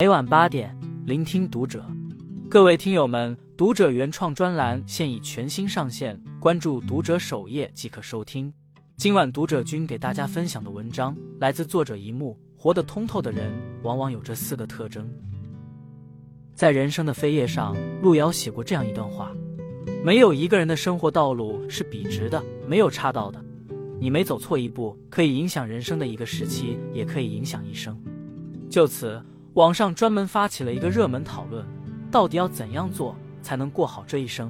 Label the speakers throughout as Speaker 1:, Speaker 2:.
Speaker 1: 每晚八点，聆听读者。各位听友们，读者原创专栏现已全新上线，关注读者首页即可收听。今晚读者君给大家分享的文章来自作者一木。活得通透的人，往往有这四个特征。在人生的扉页上，路遥写过这样一段话：没有一个人的生活道路是笔直的，没有岔道的。你每走错一步，可以影响人生的一个时期，也可以影响一生。就此。网上专门发起了一个热门讨论：到底要怎样做才能过好这一生？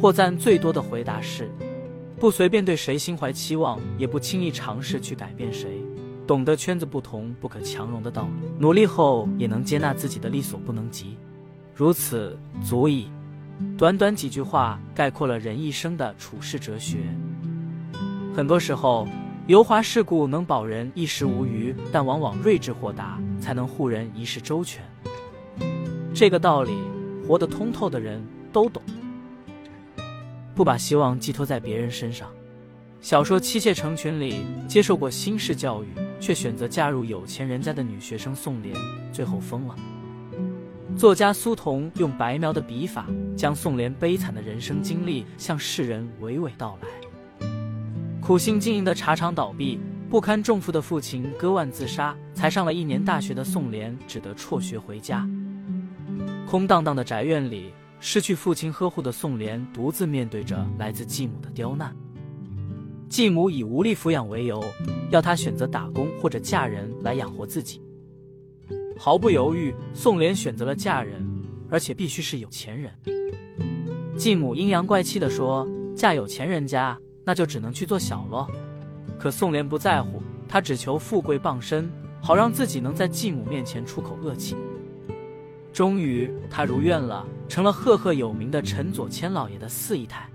Speaker 1: 获赞最多的回答是：不随便对谁心怀期望，也不轻易尝试去改变谁，懂得圈子不同不可强融的道理，努力后也能接纳自己的力所不能及，如此足矣。短短几句话概括了人一生的处世哲学。很多时候。油滑世故能保人一时无虞，但往往睿智豁达才能护人一世周全。这个道理，活得通透的人都懂。不把希望寄托在别人身上。小说《妻妾成群》里，接受过新式教育却选择嫁入有钱人家的女学生宋莲，最后疯了。作家苏童用白描的笔法，将宋莲悲惨的人生经历向世人娓娓道来。苦心经营的茶厂倒闭，不堪重负的父亲割腕自杀，才上了一年大学的宋莲只得辍学回家。空荡荡的宅院里，失去父亲呵护的宋莲独自面对着来自继母的刁难。继母以无力抚养为由，要她选择打工或者嫁人来养活自己。毫不犹豫，宋莲选择了嫁人，而且必须是有钱人。继母阴阳怪气地说：“嫁有钱人家。”那就只能去做小喽。可宋莲不在乎，他只求富贵傍身，好让自己能在继母面前出口恶气。终于，他如愿了，成了赫赫有名的陈左谦老爷的四姨太。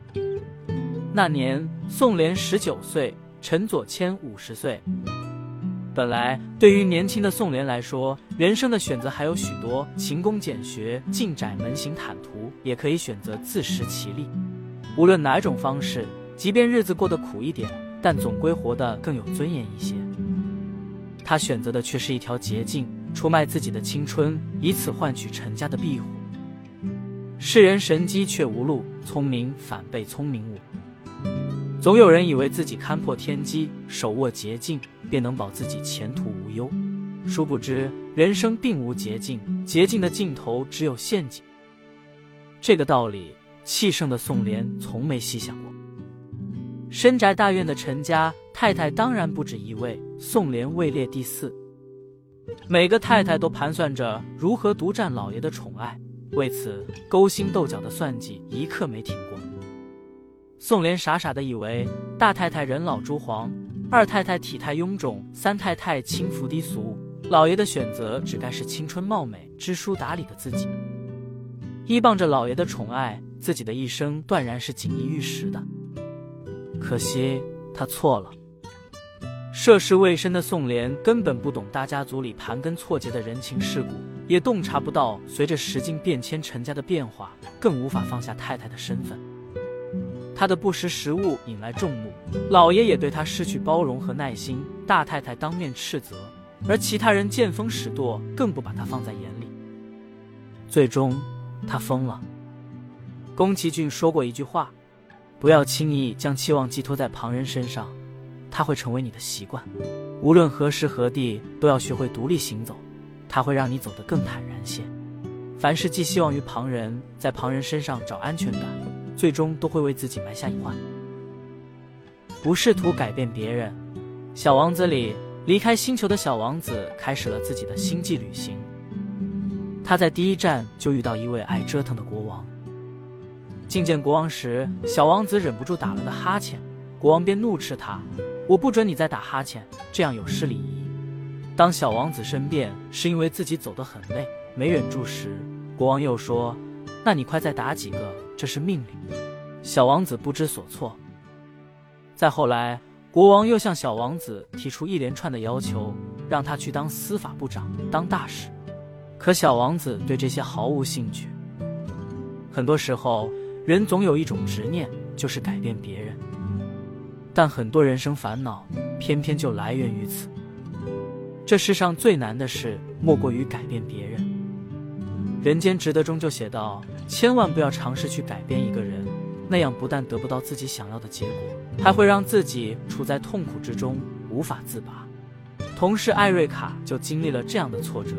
Speaker 1: 那年，宋莲十九岁，陈左谦五十岁。本来，对于年轻的宋莲来说，人生的选择还有许多：勤工俭学、进窄门、行坦途，也可以选择自食其力。无论哪种方式。即便日子过得苦一点，但总归活得更有尊严一些。他选择的却是一条捷径，出卖自己的青春，以此换取陈家的庇护。世人神机却无路，聪明反被聪明误。总有人以为自己看破天机，手握捷径，便能保自己前途无忧。殊不知，人生并无捷径，捷径的尽头只有陷阱。这个道理，气盛的宋濂从没细想过。深宅大院的陈家太太当然不止一位，宋莲位列第四。每个太太都盘算着如何独占老爷的宠爱，为此勾心斗角的算计一刻没停过。宋莲傻傻的以为大太太人老珠黄，二太太体态臃肿，三太太轻浮低俗，老爷的选择只该是青春貌美、知书达理的自己。依傍着老爷的宠爱，自己的一生断然是锦衣玉食的。可惜他错了。涉世未深的宋濂根本不懂大家族里盘根错节的人情世故，也洞察不到随着时境变迁陈家的变化，更无法放下太太的身份。他的不识时务引来众怒，老爷也对他失去包容和耐心，大太太当面斥责，而其他人见风使舵，更不把他放在眼里。最终，他疯了。宫崎骏说过一句话。不要轻易将期望寄托在旁人身上，它会成为你的习惯。无论何时何地，都要学会独立行走，它会让你走得更坦然些。凡是寄希望于旁人，在旁人身上找安全感，最终都会为自己埋下隐患。不试图改变别人，《小王子》里离开星球的小王子开始了自己的星际旅行。他在第一站就遇到一位爱折腾的国王。觐见国王时，小王子忍不住打了个哈欠，国王便怒斥他：“我不准你再打哈欠，这样有失礼仪。”当小王子申辩是因为自己走得很累，没忍住时，国王又说：“那你快再打几个，这是命令。”小王子不知所措。再后来，国王又向小王子提出一连串的要求，让他去当司法部长，当大使。可小王子对这些毫无兴趣。很多时候。人总有一种执念，就是改变别人。但很多人生烦恼，偏偏就来源于此。这世上最难的事，莫过于改变别人。《人间值得》中就写道：“千万不要尝试去改变一个人，那样不但得不到自己想要的结果，还会让自己处在痛苦之中，无法自拔。”同事艾瑞卡就经历了这样的挫折。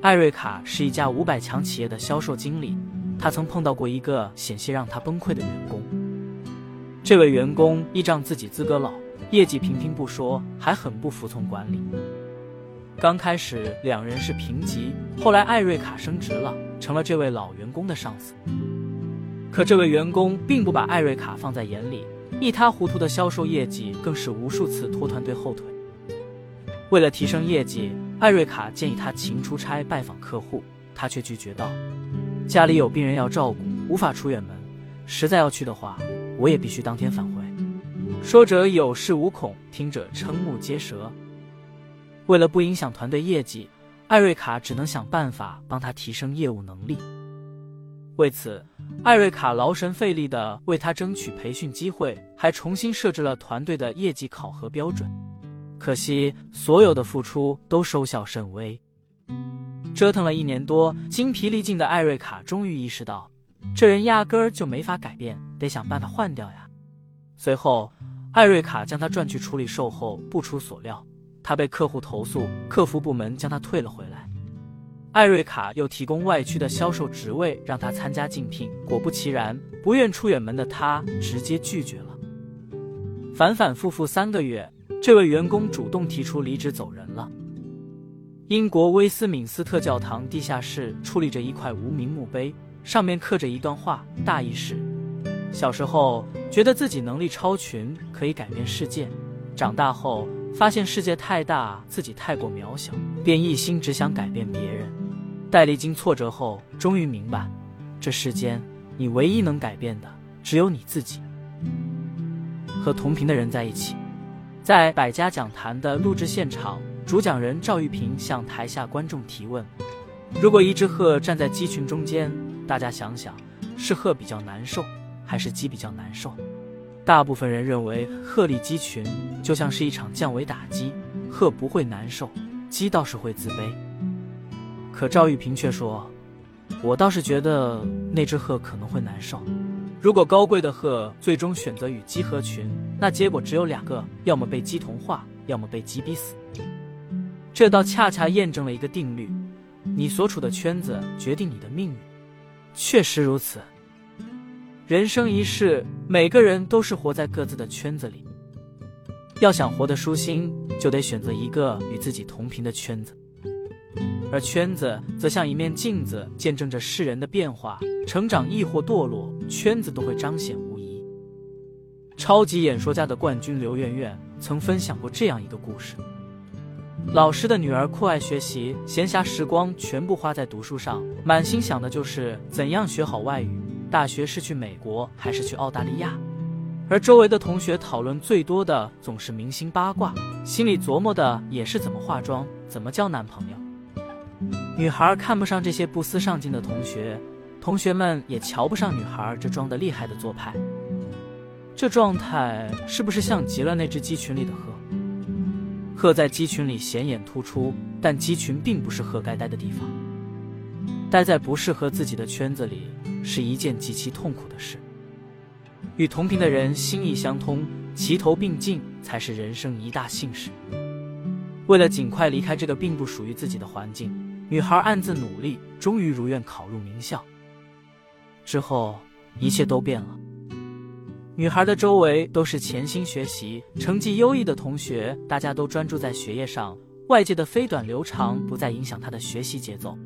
Speaker 1: 艾瑞卡是一家五百强企业的销售经理，他曾碰到过一个险些让他崩溃的员工。这位员工依仗自己资格老，业绩平平不说，还很不服从管理。刚开始两人是平级，后来艾瑞卡升职了，成了这位老员工的上司。可这位员工并不把艾瑞卡放在眼里，一塌糊涂的销售业绩更是无数次拖团队后腿。为了提升业绩，艾瑞卡建议他勤出差拜访客户，他却拒绝道：“家里有病人要照顾，无法出远门。实在要去的话，我也必须当天返回。”说者有恃无恐，听者瞠目结舌。为了不影响团队业绩，艾瑞卡只能想办法帮他提升业务能力。为此，艾瑞卡劳神费力地为他争取培训机会，还重新设置了团队的业绩考核标准。可惜，所有的付出都收效甚微。折腾了一年多，精疲力尽的艾瑞卡终于意识到，这人压根儿就没法改变，得想办法换掉呀。随后，艾瑞卡将他转去处理售后，不出所料。他被客户投诉，客服部门将他退了回来。艾瑞卡又提供外区的销售职位让他参加竞聘，果不其然，不愿出远门的他直接拒绝了。反反复复三个月，这位员工主动提出离职走人了。英国威斯敏斯特教堂地下室矗立着一块无名墓碑，上面刻着一段话，大意是：小时候觉得自己能力超群，可以改变世界，长大后。发现世界太大，自己太过渺小，便一心只想改变别人。待历经挫折后，终于明白，这世间你唯一能改变的只有你自己。和同频的人在一起，在百家讲坛的录制现场，主讲人赵玉平向台下观众提问：如果一只鹤站在鸡群中间，大家想想，是鹤比较难受，还是鸡比较难受？大部分人认为鹤立鸡群就像是一场降维打击，鹤不会难受，鸡倒是会自卑。可赵玉平却说：“我倒是觉得那只鹤可能会难受。如果高贵的鹤最终选择与鸡合群，那结果只有两个：要么被鸡同化，要么被鸡逼死。这倒恰恰验证了一个定律：你所处的圈子决定你的命运。确实如此。”人生一世，每个人都是活在各自的圈子里。要想活得舒心，就得选择一个与自己同频的圈子。而圈子则像一面镜子，见证着世人的变化、成长亦或堕落，圈子都会彰显无疑。超级演说家的冠军刘媛媛曾分享过这样一个故事：老师的女儿酷爱学习，闲暇时光全部花在读书上，满心想的就是怎样学好外语。大学是去美国还是去澳大利亚？而周围的同学讨论最多的总是明星八卦，心里琢磨的也是怎么化妆、怎么交男朋友。女孩看不上这些不思上进的同学，同学们也瞧不上女孩这装的厉害的做派。这状态是不是像极了那只鸡群里的鹤？鹤在鸡群里显眼突出，但鸡群并不是鹤该待的地方。待在不适合自己的圈子里。是一件极其痛苦的事。与同频的人心意相通，齐头并进，才是人生一大幸事。为了尽快离开这个并不属于自己的环境，女孩暗自努力，终于如愿考入名校。之后，一切都变了。女孩的周围都是潜心学习、成绩优异的同学，大家都专注在学业上，外界的飞短流长不再影响她的学习节奏。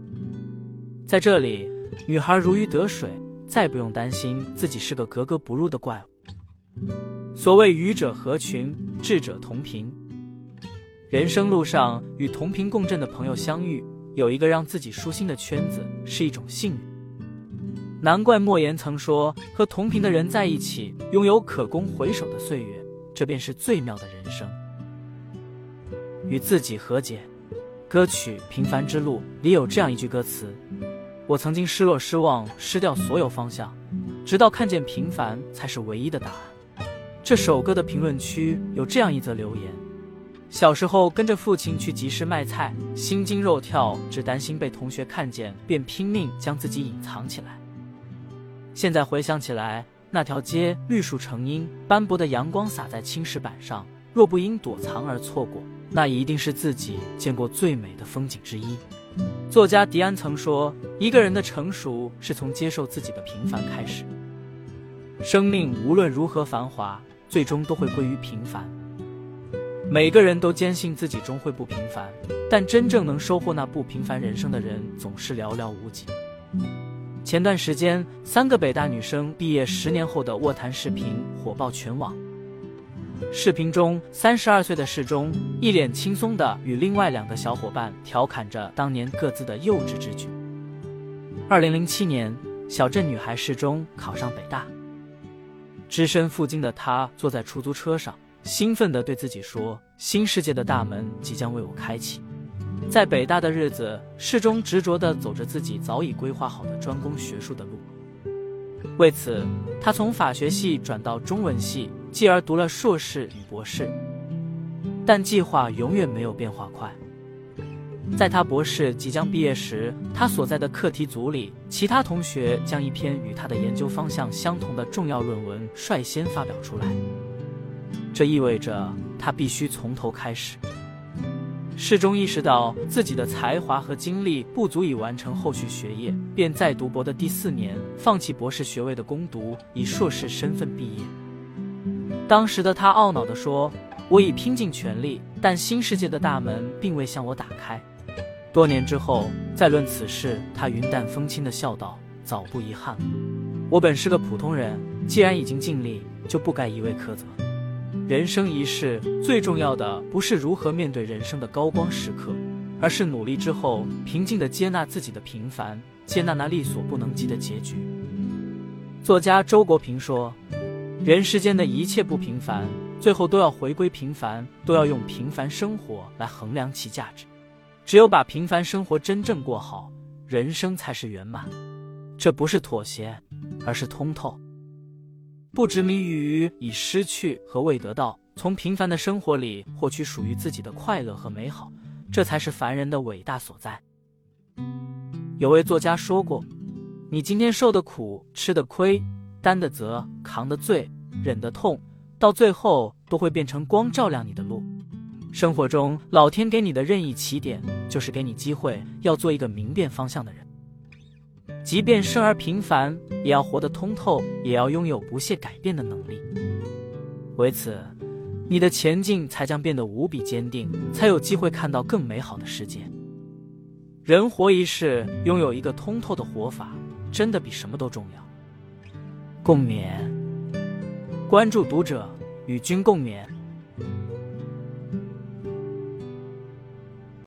Speaker 1: 在这里。女孩如鱼得水，再不用担心自己是个格格不入的怪物。所谓愚者合群，智者同频。人生路上与同频共振的朋友相遇，有一个让自己舒心的圈子是一种幸运。难怪莫言曾说，和同频的人在一起，拥有可供回首的岁月，这便是最妙的人生。与自己和解。歌曲《平凡之路》里有这样一句歌词。我曾经失落、失望、失掉所有方向，直到看见平凡才是唯一的答案。这首歌的评论区有这样一则留言：小时候跟着父亲去集市卖菜，心惊肉跳，只担心被同学看见，便拼命将自己隐藏起来。现在回想起来，那条街绿树成荫，斑驳的阳光洒在青石板上，若不因躲藏而错过，那一定是自己见过最美的风景之一。作家迪安曾说：“一个人的成熟是从接受自己的平凡开始。生命无论如何繁华，最终都会归于平凡。”每个人都坚信自己终会不平凡，但真正能收获那不平凡人生的人总是寥寥无几。前段时间，三个北大女生毕业十年后的卧谈视频火爆全网。视频中，三十二岁的世中一脸轻松地与另外两个小伙伴调侃着当年各自的幼稚之举。二零零七年，小镇女孩世中考上北大，只身赴京的她坐在出租车上。兴奋地对自己说：“新世界的大门即将为我开启。”在北大的日子，世中执着地走着自己早已规划好的专攻学术的路。为此，他从法学系转到中文系，继而读了硕士与博士。但计划永远没有变化快。在他博士即将毕业时，他所在的课题组里，其他同学将一篇与他的研究方向相同的重要论文率先发表出来。这意味着他必须从头开始。世中意识到自己的才华和精力不足以完成后续学业，便在读博的第四年放弃博士学位的攻读，以硕士身份毕业。当时的他懊恼地说：“我已拼尽全力，但新世界的大门并未向我打开。”多年之后再论此事，他云淡风轻地笑道：“早不遗憾了。我本是个普通人，既然已经尽力，就不该一味苛责。”人生一世，最重要的不是如何面对人生的高光时刻，而是努力之后平静地接纳自己的平凡，接纳那力所不能及的结局。作家周国平说：“人世间的一切不平凡，最后都要回归平凡，都要用平凡生活来衡量其价值。只有把平凡生活真正过好，人生才是圆满。这不是妥协，而是通透。”不执迷于已失去和未得到，从平凡的生活里获取属于自己的快乐和美好，这才是凡人的伟大所在。有位作家说过：“你今天受的苦、吃的亏、担的责、扛的罪、忍的痛，到最后都会变成光，照亮你的路。生活中，老天给你的任意起点，就是给你机会，要做一个明辨方向的人。”即便生而平凡，也要活得通透，也要拥有不懈改变的能力。为此，你的前进才将变得无比坚定，才有机会看到更美好的世界。人活一世，拥有一个通透的活法，真的比什么都重要。共勉，关注读者，与君共勉。